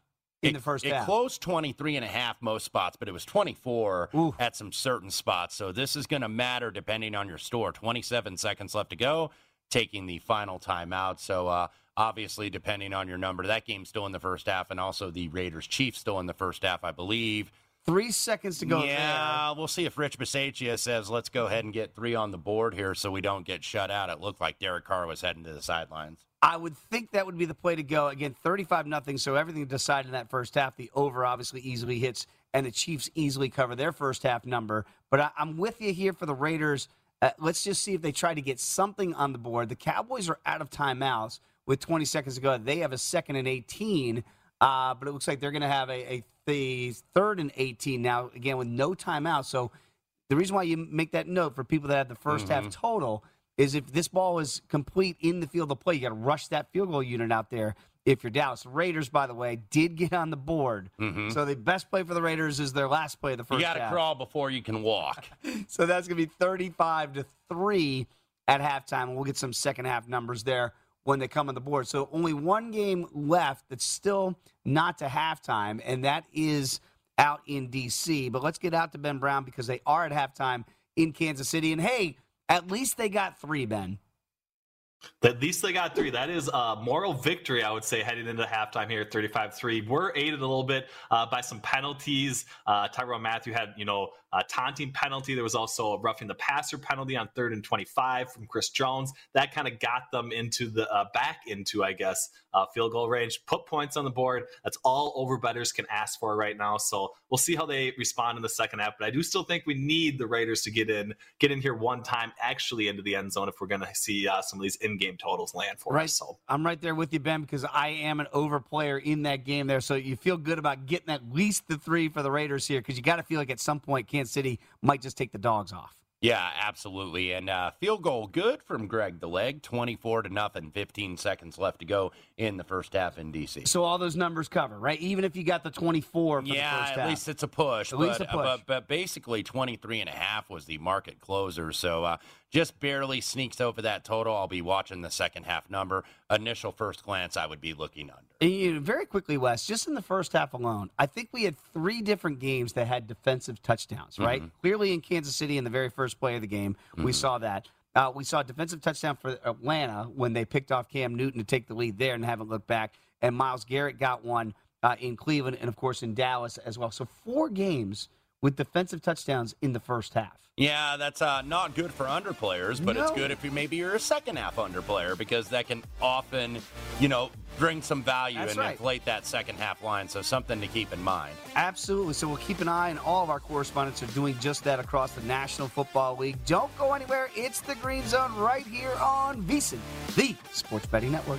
Speaker 3: in
Speaker 5: It-
Speaker 3: the first
Speaker 5: it
Speaker 3: half.
Speaker 5: closed 23 and a half most spots, but it was 24 at some certain spots. So this is going to matter depending on your store. 27 seconds left to go, taking the final timeout. So uh, obviously, depending on your number, that game's still in the first half, and also the Raiders Chiefs still in the first half, I believe.
Speaker 3: Three seconds to go.
Speaker 5: Yeah, we'll see if Rich Bisaccia says, let's go ahead and get three on the board here so we don't get shut out. It looked like Derek Carr was heading to the sidelines.
Speaker 3: I would think that would be the play to go. Again, 35 nothing. So everything decided in that first half. The over obviously easily hits, and the Chiefs easily cover their first half number. But I, I'm with you here for the Raiders. Uh, let's just see if they try to get something on the board. The Cowboys are out of timeouts with 20 seconds to go. They have a second and 18, uh, but it looks like they're going to have a, a the third and 18 now, again, with no timeout. So the reason why you make that note for people that have the 1st half
Speaker 5: Mhm.
Speaker 3: total is if this ball is complete in the field of play, you got to rush that field goal unit out there. If you're Dallas Raiders, by the way, did get on the board,
Speaker 5: Mhm.
Speaker 3: so the best play for the Raiders is their last play of the first
Speaker 5: You got to
Speaker 3: half.
Speaker 5: crawl before you can walk.
Speaker 3: So that's going to be 35 to 3 at halftime. We'll get some second half numbers there when they come on the board. So only one game left that's still not to halftime, and that is out in D.C. But let's get out to Ben Brown because they are at halftime in Kansas City. And hey, at least they got three, Ben.
Speaker 8: At least they got three. That is a moral victory, I would say, heading into halftime here at 35 3. We're aided a little bit uh, by some penalties. Uh, Tyrann Mathieu had, you know, a taunting penalty. There was also a roughing the passer penalty on third and 25 from Chris Jones. That kind of got them into the uh, back into, I guess, uh, field goal range. Put points on the board. That's all over betters can ask for right now. So we'll see how they respond in the second half. But I do still think we need the Raiders to get in, get in here one time, actually into the end zone if we're going to see uh, some of these in-game totals land for
Speaker 3: Right.
Speaker 8: us. So
Speaker 3: I'm right there with you, Ben, because I am an over player in that game there. So you feel good about getting at least the three for the Raiders here because you got to feel like at some point Kansas City might just take the dogs off.
Speaker 5: Yeah, absolutely. And uh, field goal good from Greg the leg, 24 to nothing, 15 seconds left to go in the first half in DC.
Speaker 3: So all those numbers cover, right? Even if you got the 24 for the
Speaker 5: yeah, at
Speaker 3: half.
Speaker 5: least it's a push.
Speaker 3: At
Speaker 5: but,
Speaker 3: least a push.
Speaker 5: But, but basically 23 and a half was the market closer. So uh, just barely sneaks over that total. I'll be watching the second half number. Initial first glance, I would be looking under.
Speaker 3: And, you very quickly, Wes, just in the first half alone, I think we had three different games that had defensive touchdowns, right?
Speaker 5: Mhm.
Speaker 3: Clearly in Kansas City in the very first play of the game, we
Speaker 5: Mhm.
Speaker 3: saw that. Uh, we saw a defensive touchdown for Atlanta when they picked off Cam Newton to take the lead there and haven't looked back. And Myles Garrett got one uh, in Cleveland and, of course, in Dallas as well. So four games with defensive touchdowns in the first half.
Speaker 5: Yeah, that's uh, not good for under players, but it's good if you maybe you're a second half under player because that can often, you know, bring some value
Speaker 3: That's
Speaker 5: and
Speaker 3: right.
Speaker 5: inflate that second half line. So something to keep in mind.
Speaker 3: Absolutely. So we'll keep an eye, and all of our correspondents are doing just that across the National Football League. Don't go anywhere. It's the Green Zone right here on VSiN, the Sports Betting Network.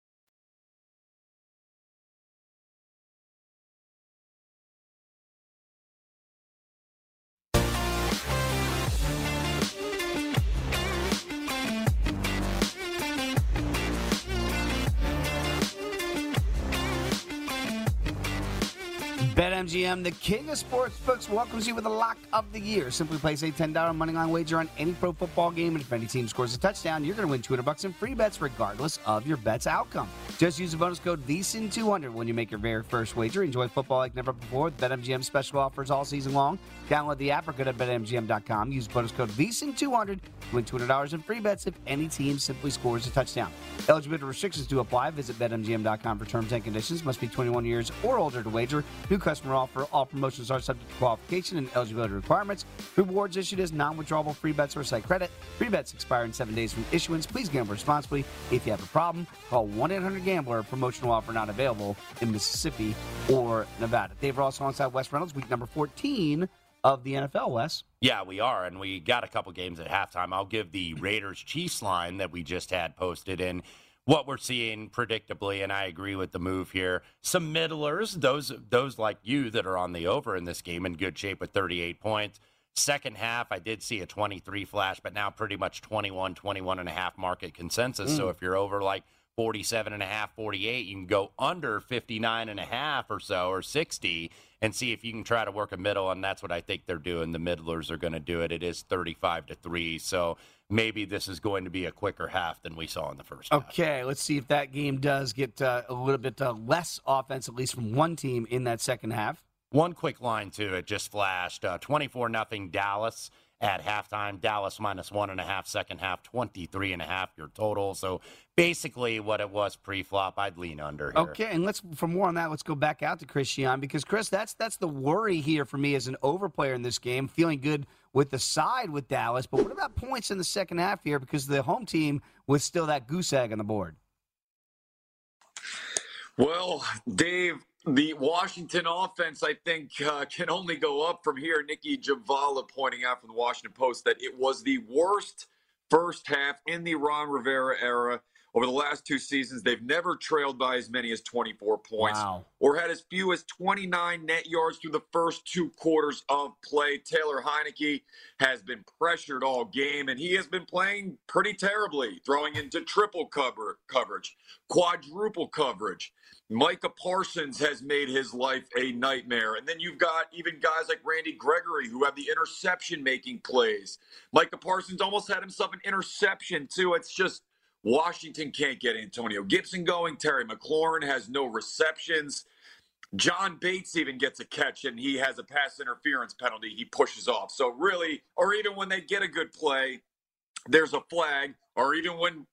Speaker 3: BetMGM, the king of sportsbooks, welcomes you with a lock of the year. Simply place a $10 moneyline wager on any pro football game, and if any team scores a touchdown, you're going to win 200 bucks in free bets regardless of your bet's outcome. Just use the bonus code VSIN200 when you make your very first wager. Enjoy football like never before with BetMGM special offers all season long. Download the app or go to BetMGM.com. Use bonus code VSIN200 to win $200 in free bets if any team simply scores a touchdown. Eligibility restrictions do apply. Visit BetMGM.com for terms and conditions. Must be 21 years or older to wager. New customer offer. For all promotions are subject to qualification and eligibility requirements. Rewards issued as non-withdrawable free bets or site credit. Free bets expire in seven days from issuance. Please gamble responsibly. If you have a problem, call 1-800-GAMBLER. Promotional offer not available in Mississippi or Nevada. Dave Ross alongside Wes Reynolds, week number 14 of the NFL, Wes.
Speaker 5: Yeah, we are, and we got a couple games at halftime. I'll give the Raiders Chiefs line that we just had posted in what we're seeing predictably, and I agree with the move here. Some middlers, those those like you that are on the over in this game in good shape with 38 points. Second half, I did see a 23 flash, but now pretty much 21, 21 and a half market consensus.
Speaker 11: Mm.
Speaker 5: So if you're over like 47 and a half, 48, you can go under 59 and a half or so or 60 and see if you can try to work a middle and that's what I think they're doing. The middlers are going to do it. It is 35 to 3. So maybe this is going to be a quicker half than we saw in the first.
Speaker 3: Okay, let's see if that game does get uh, a little bit uh, less offense, at least from one team in that second half.
Speaker 5: One quick line too. It just flashed. Uh, 24 nothing Dallas. at halftime. Dallas minus one and a half, second half, 23 and a half your total. So basically what it was pre-flop, I'd lean under here.
Speaker 3: Okay, and let's for more on that, let's go back out to Christian because Chris, that's that's the worry here for me as an overplayer in this game, feeling good with the side with Dallas. But what about points in the second half here? Because the home team was still that goose egg on the board.
Speaker 12: Well, Dave, the Washington offense, I think, uh, can only go up from here. Nicki Jhabvala pointing out from the Washington Post that it was the worst first half in the Ron Rivera era. Over the last two seasons, they've never trailed by as many as 24 points
Speaker 3: Wow.
Speaker 12: or had as few as 29 net yards through the first two quarters of play. Taylor Heinicke has been pressured all game, and he has been playing pretty terribly, throwing into triple cover coverage, quadruple coverage. Micah Parsons has made his life a nightmare. And then you've got even guys like Randy Gregory who have the interception making plays. Micah Parsons almost had himself an interception, too. It's just Washington can't get Antonio Gibson going. Terry McLaurin has no receptions. John Bates even gets a catch and he has a pass interference penalty he pushes off. So, really, or even when they get a good play, there's a flag, or even when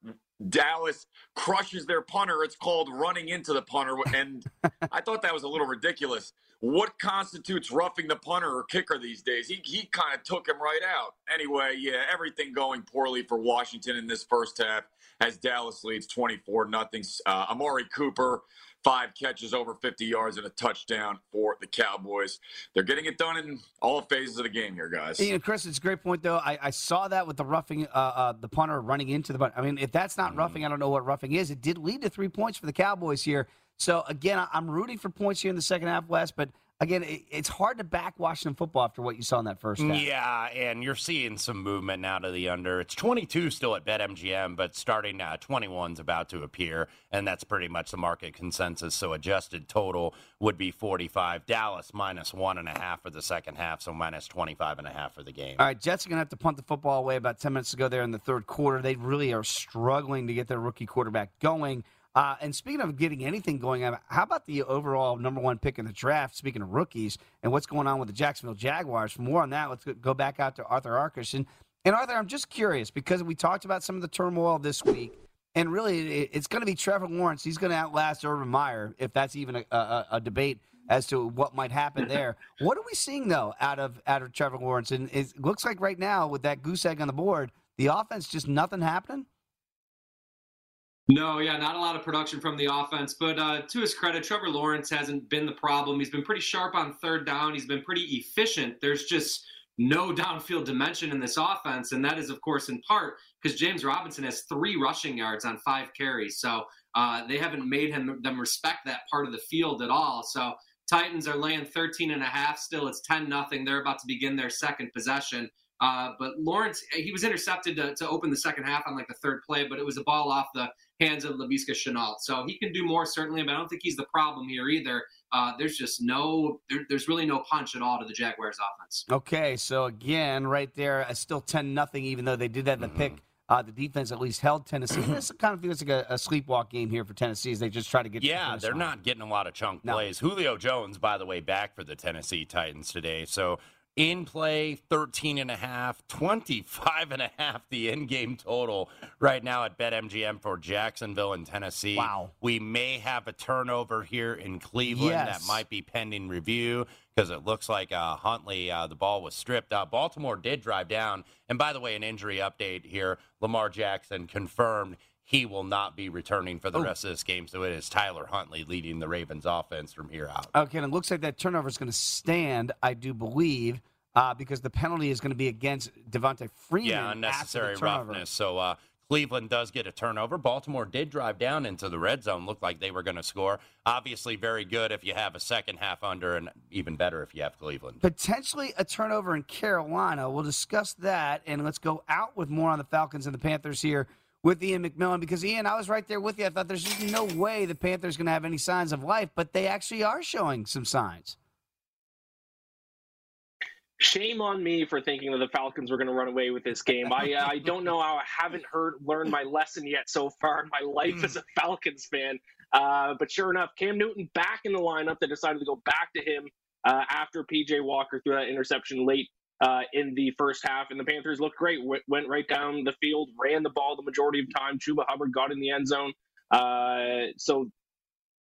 Speaker 12: Dallas crushes their punter, it's called running into the punter. And I thought that was a little ridiculous. What constitutes roughing the punter or kicker these days? He, he kind of took him right out. Anyway, yeah, everything going poorly for Washington in this first half as Dallas leads 24 nothing. Uh, Amari Cooper, five catches over 50 yards and a touchdown for the Cowboys. They're getting it done in all phases of the game here, guys.
Speaker 3: You know, Chris, it's a great point though. I, I saw that with the roughing, uh, uh, the punter running into the. I mean, if that's not roughing, I don't know what roughing is. It did lead to three points for the Cowboys here. So again, I'm rooting for points here in the second half, Wes. But again, it, it's hard to back Washington football after what you saw in that first half.
Speaker 5: Yeah, and you're seeing some movement now to the under. It's 22 still at BetMGM, but starting uh, 21's about to appear, and that's pretty much the market consensus. So adjusted total would be 45. Dallas minus one and a half for the second half, so minus 25 and a half for the game.
Speaker 3: All right, Jets are going to have to punt the football away about 10 minutes to go there in the third quarter. They really are struggling to get their rookie quarterback going. Uh, and speaking of getting anything going, uh, how about the overall number one pick in the draft? Speaking of rookies and what's going on with the Jacksonville Jaguars, for more on that, let's go back out to Arthur. And, and Arthur, I'm just curious because we talked about some of the turmoil this week, and really it's going to be Trevor Lawrence. He's going to outlast Urban Meyer, if that's even a, a, a debate as to what might happen there. what are we seeing though out of out of Trevor Lawrence? And it looks like right now with that goose egg on the board, the offense just nothing happening.
Speaker 9: No, yeah, not a lot of production from the offense. But uh, to his credit, Trevor Lawrence hasn't been the problem. He's been pretty sharp on third down. He's been pretty efficient. There's just no downfield dimension in this offense. And that is, of course, in part because James Robinson has three rushing yards on five carries. So uh, they haven't made him them respect that part of the field at all. So Titans are laying 13 and a half. Still, it's 10 nothing. They're about to begin their second possession. Uh, but Lawrence, he was intercepted to, to open the second half on like the third play, but it was a ball off the hands of Laviska Shenault. So he can do more certainly, but I don't think he's the problem here either. Uh, there's just no, there, there's really no punch at all to the Jaguars offense.
Speaker 3: Okay, so again, right there, uh, still ten nothing. Even though they did that in the pick, uh, the defense at least held Tennessee. this kind of feels like a, a sleepwalk game here for Tennessee as they just try to get.
Speaker 5: Yeah, they're not getting a lot of chunk plays. Julio Jones, by the way, back for the Tennessee Titans today. So in play 13 and a half 25 and a half the in-game total right now at betmgm for jacksonville and tennessee
Speaker 3: Wow.
Speaker 5: we may have a turnover here in cleveland
Speaker 3: Yes.
Speaker 5: that might be pending review because it looks like uh, huntley uh, the ball was stripped uh, baltimore did drive down and by the way an injury update here lamar jackson confirmed he will not be returning for the
Speaker 3: Oh.
Speaker 5: rest of this game so it is tyler huntley leading the ravens offense from here out
Speaker 3: Okay, and it looks like that turnover is going to stand. I do believe. Uh, because the penalty is going to be against Devonta Freeman.
Speaker 5: Yeah, unnecessary roughness. So uh, Cleveland does get a turnover. Baltimore did drive down into the red zone. Looked like they were going to score. Obviously, very good if you have a second half under, and even better if you have Cleveland.
Speaker 3: Potentially a turnover in Carolina. We'll discuss that, and let's go out with more on the Falcons and the Panthers here with Ian McMillan. Because Ian, I was right there with you. I thought there's just no way the Panthers going to have any signs of life, but they actually are showing some signs.
Speaker 4: Shame on me for thinking that the Falcons were going to run away with this game. I uh, I don't know how I haven't heard learned my lesson yet so far in my life as a Falcons fan. Uh, but sure enough, Cam Newton back in the lineup. They decided to go back to him uh, after PJ Walker threw that interception late uh, in the first half, and the Panthers looked great. W- went right down the field, ran the ball the majority of time. Chuba Hubbard got in the end zone. Uh, so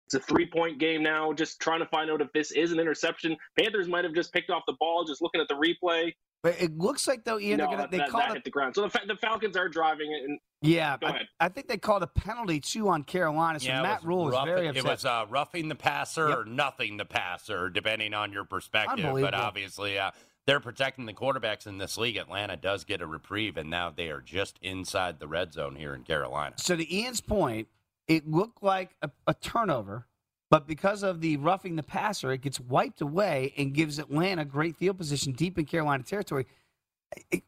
Speaker 4: it's a three point game now. Just trying to find out if this is an interception. Panthers might have just picked off the ball. Just looking at the replay.
Speaker 3: But it looks like though, Ian,
Speaker 4: no,
Speaker 3: they're gonna, they
Speaker 4: that,
Speaker 3: called
Speaker 4: that
Speaker 3: it.
Speaker 4: hit the ground. So the, Fa- the Falcons are driving it. And
Speaker 3: Yeah,
Speaker 4: Go
Speaker 3: I,
Speaker 4: ahead.
Speaker 3: I think they called a penalty too on Carolina. So
Speaker 5: Yeah,
Speaker 3: Matt Rhule is
Speaker 5: rough-
Speaker 3: very upset.
Speaker 5: It was uh, roughing the passer
Speaker 3: Yep.
Speaker 5: or nothing the passer, depending on your perspective. But
Speaker 3: Unbelievable.
Speaker 5: obviously, uh, they're protecting the quarterbacks in this league. Atlanta does get a reprieve, and now they are just inside the red zone here in Carolina.
Speaker 3: So to Ian's point, it looked like a, a turnover, but because of the roughing the passer, it gets wiped away and gives Atlanta great field position deep in Carolina territory. It-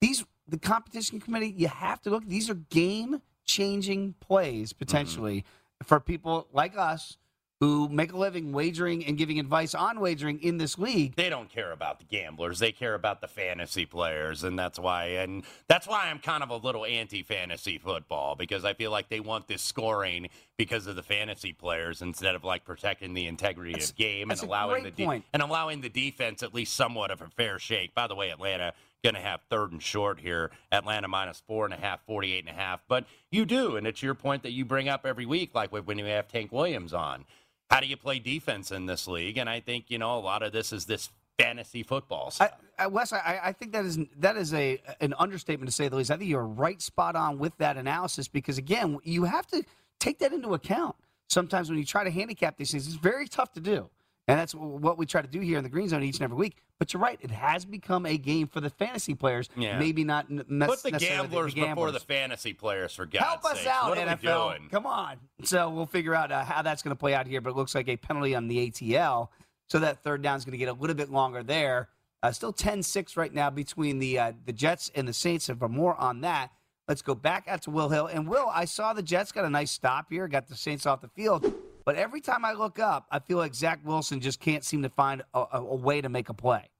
Speaker 3: these the competition committee, you have to look. These are game changing plays mm-hmm. potentially for people like us who make a living wagering and giving advice on wagering in this league.
Speaker 5: They don't care about the gamblers; they care about the fantasy players, and that's why. And that's why I'm kind of a little anti-fantasy football because I feel like they want this scoring because of the fantasy players instead of like protecting the integrity of game and allowing the de- and allowing the defense at least somewhat of a fair shake. By the way, Atlanta going to have third and short here. Atlanta minus four and a half, 48 and a half. But you do, and it's your point that you bring up every week, like when you have Tank Williams on. How do you play defense in this league? And I think, you know, a lot of this is this fantasy football stuff.
Speaker 3: I, I, Wes, I, I think that is that is a an understatement to say the least. I think you're right spot on with that analysis because again, you have to take that into account. Sometimes when you try to handicap these things, it's very tough to do, and that's what we try to do here in the Green Zone each and every week. But you're right; it has become a game for the fantasy players.
Speaker 5: Yeah.
Speaker 3: Maybe not n-
Speaker 5: Put the gamblers,
Speaker 3: the
Speaker 5: before the fantasy players, for God's
Speaker 3: Help us
Speaker 5: sakes.
Speaker 3: out,
Speaker 5: what
Speaker 3: NFL. Come on. So we'll figure out uh, how that's going to play out here. But it looks like a penalty on the ATL. So that third down is going to get a little bit longer there. Uh, still 10-6 right now between the uh, the Jets and the Saints. And for more on that, let's go back out to Will Hill. And Will, I saw the Jets got a nice stop here, got the Saints off the field. But every time I look up, I feel like Zach Wilson just can't seem to find a, a, way to make a play.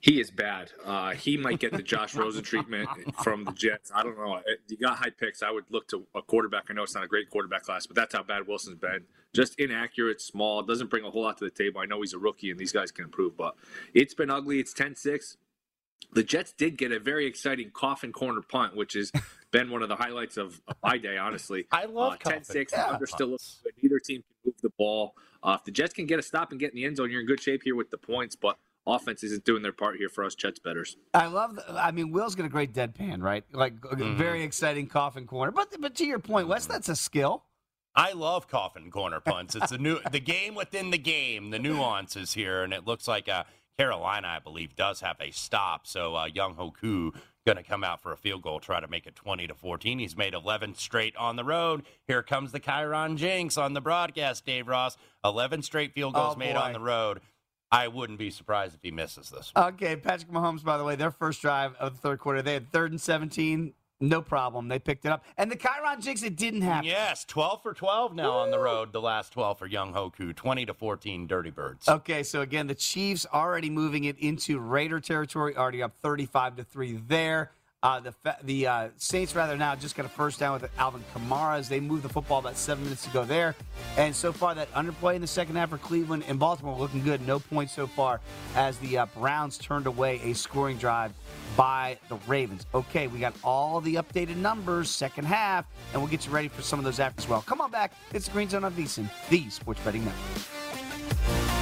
Speaker 6: He is bad. Uh, he might get the Josh Rosen treatment from the Jets. I don't know. You got high picks. I would look to a quarterback. I know it's not a great quarterback class, but that's how bad Wilson's been. Just inaccurate, small, doesn't bring a whole lot to the table. I know he's a rookie and these guys can improve, but it's been ugly. It's 10 6. The Jets did get a very exciting coffin corner punt, which has been one of the highlights of, of my day, honestly.
Speaker 5: I love
Speaker 6: uh, 10 6.
Speaker 5: coffin
Speaker 6: Under still
Speaker 5: punts.
Speaker 6: looks good. Neither team can move the ball. Uh, if the Jets can get a stop and get in the end zone, you're in good shape here with the points, but offense isn't doing their part here for us Jets betters.
Speaker 3: I love. The, I mean, Will's got a great deadpan, right? Like
Speaker 5: Mm-hmm.
Speaker 3: very exciting coffin corner. But but to your point, Wes, that's a skill.
Speaker 5: I love coffin corner punts. It's the new the game within the game, the nuances here, and it looks like uh, Carolina, I believe, does have a stop. So uh, Younghoe Koo going to come out for a field goal, try to make it 20 to 14. He's made 11 straight on the road. Here comes the Chiron Jinx on the broadcast, Dave Ross. 11 straight field goals
Speaker 3: Oh,
Speaker 5: made on the road. I wouldn't be surprised if he misses this. One.
Speaker 3: Okay, Patrick Mahomes, by the way, their first drive of the third quarter, they had third and 17. No problem. They picked it up. And the Chiron jigs, it didn't happen.
Speaker 5: Yes, 12 for 12 now on the road. The last 12 for Younghoe Koo, 20 to 14 Dirty Birds.
Speaker 3: Okay, so again, the Chiefs already moving it into Raider territory, already up 35 to 3 there. Uh, the the uh, Saints rather now just got a first down with Alvin Kamara as they moved the football about seven minutes to go there. And so far, that underplay in the second half for Cleveland and Baltimore looking good. No points so far as the uh, Browns turned away a scoring drive by the Ravens. Okay, we got all the updated numbers, second half, and we'll get you ready for some of those after as well. Come on back. It's the Green Zone on VSiN, the Sports Betting Network.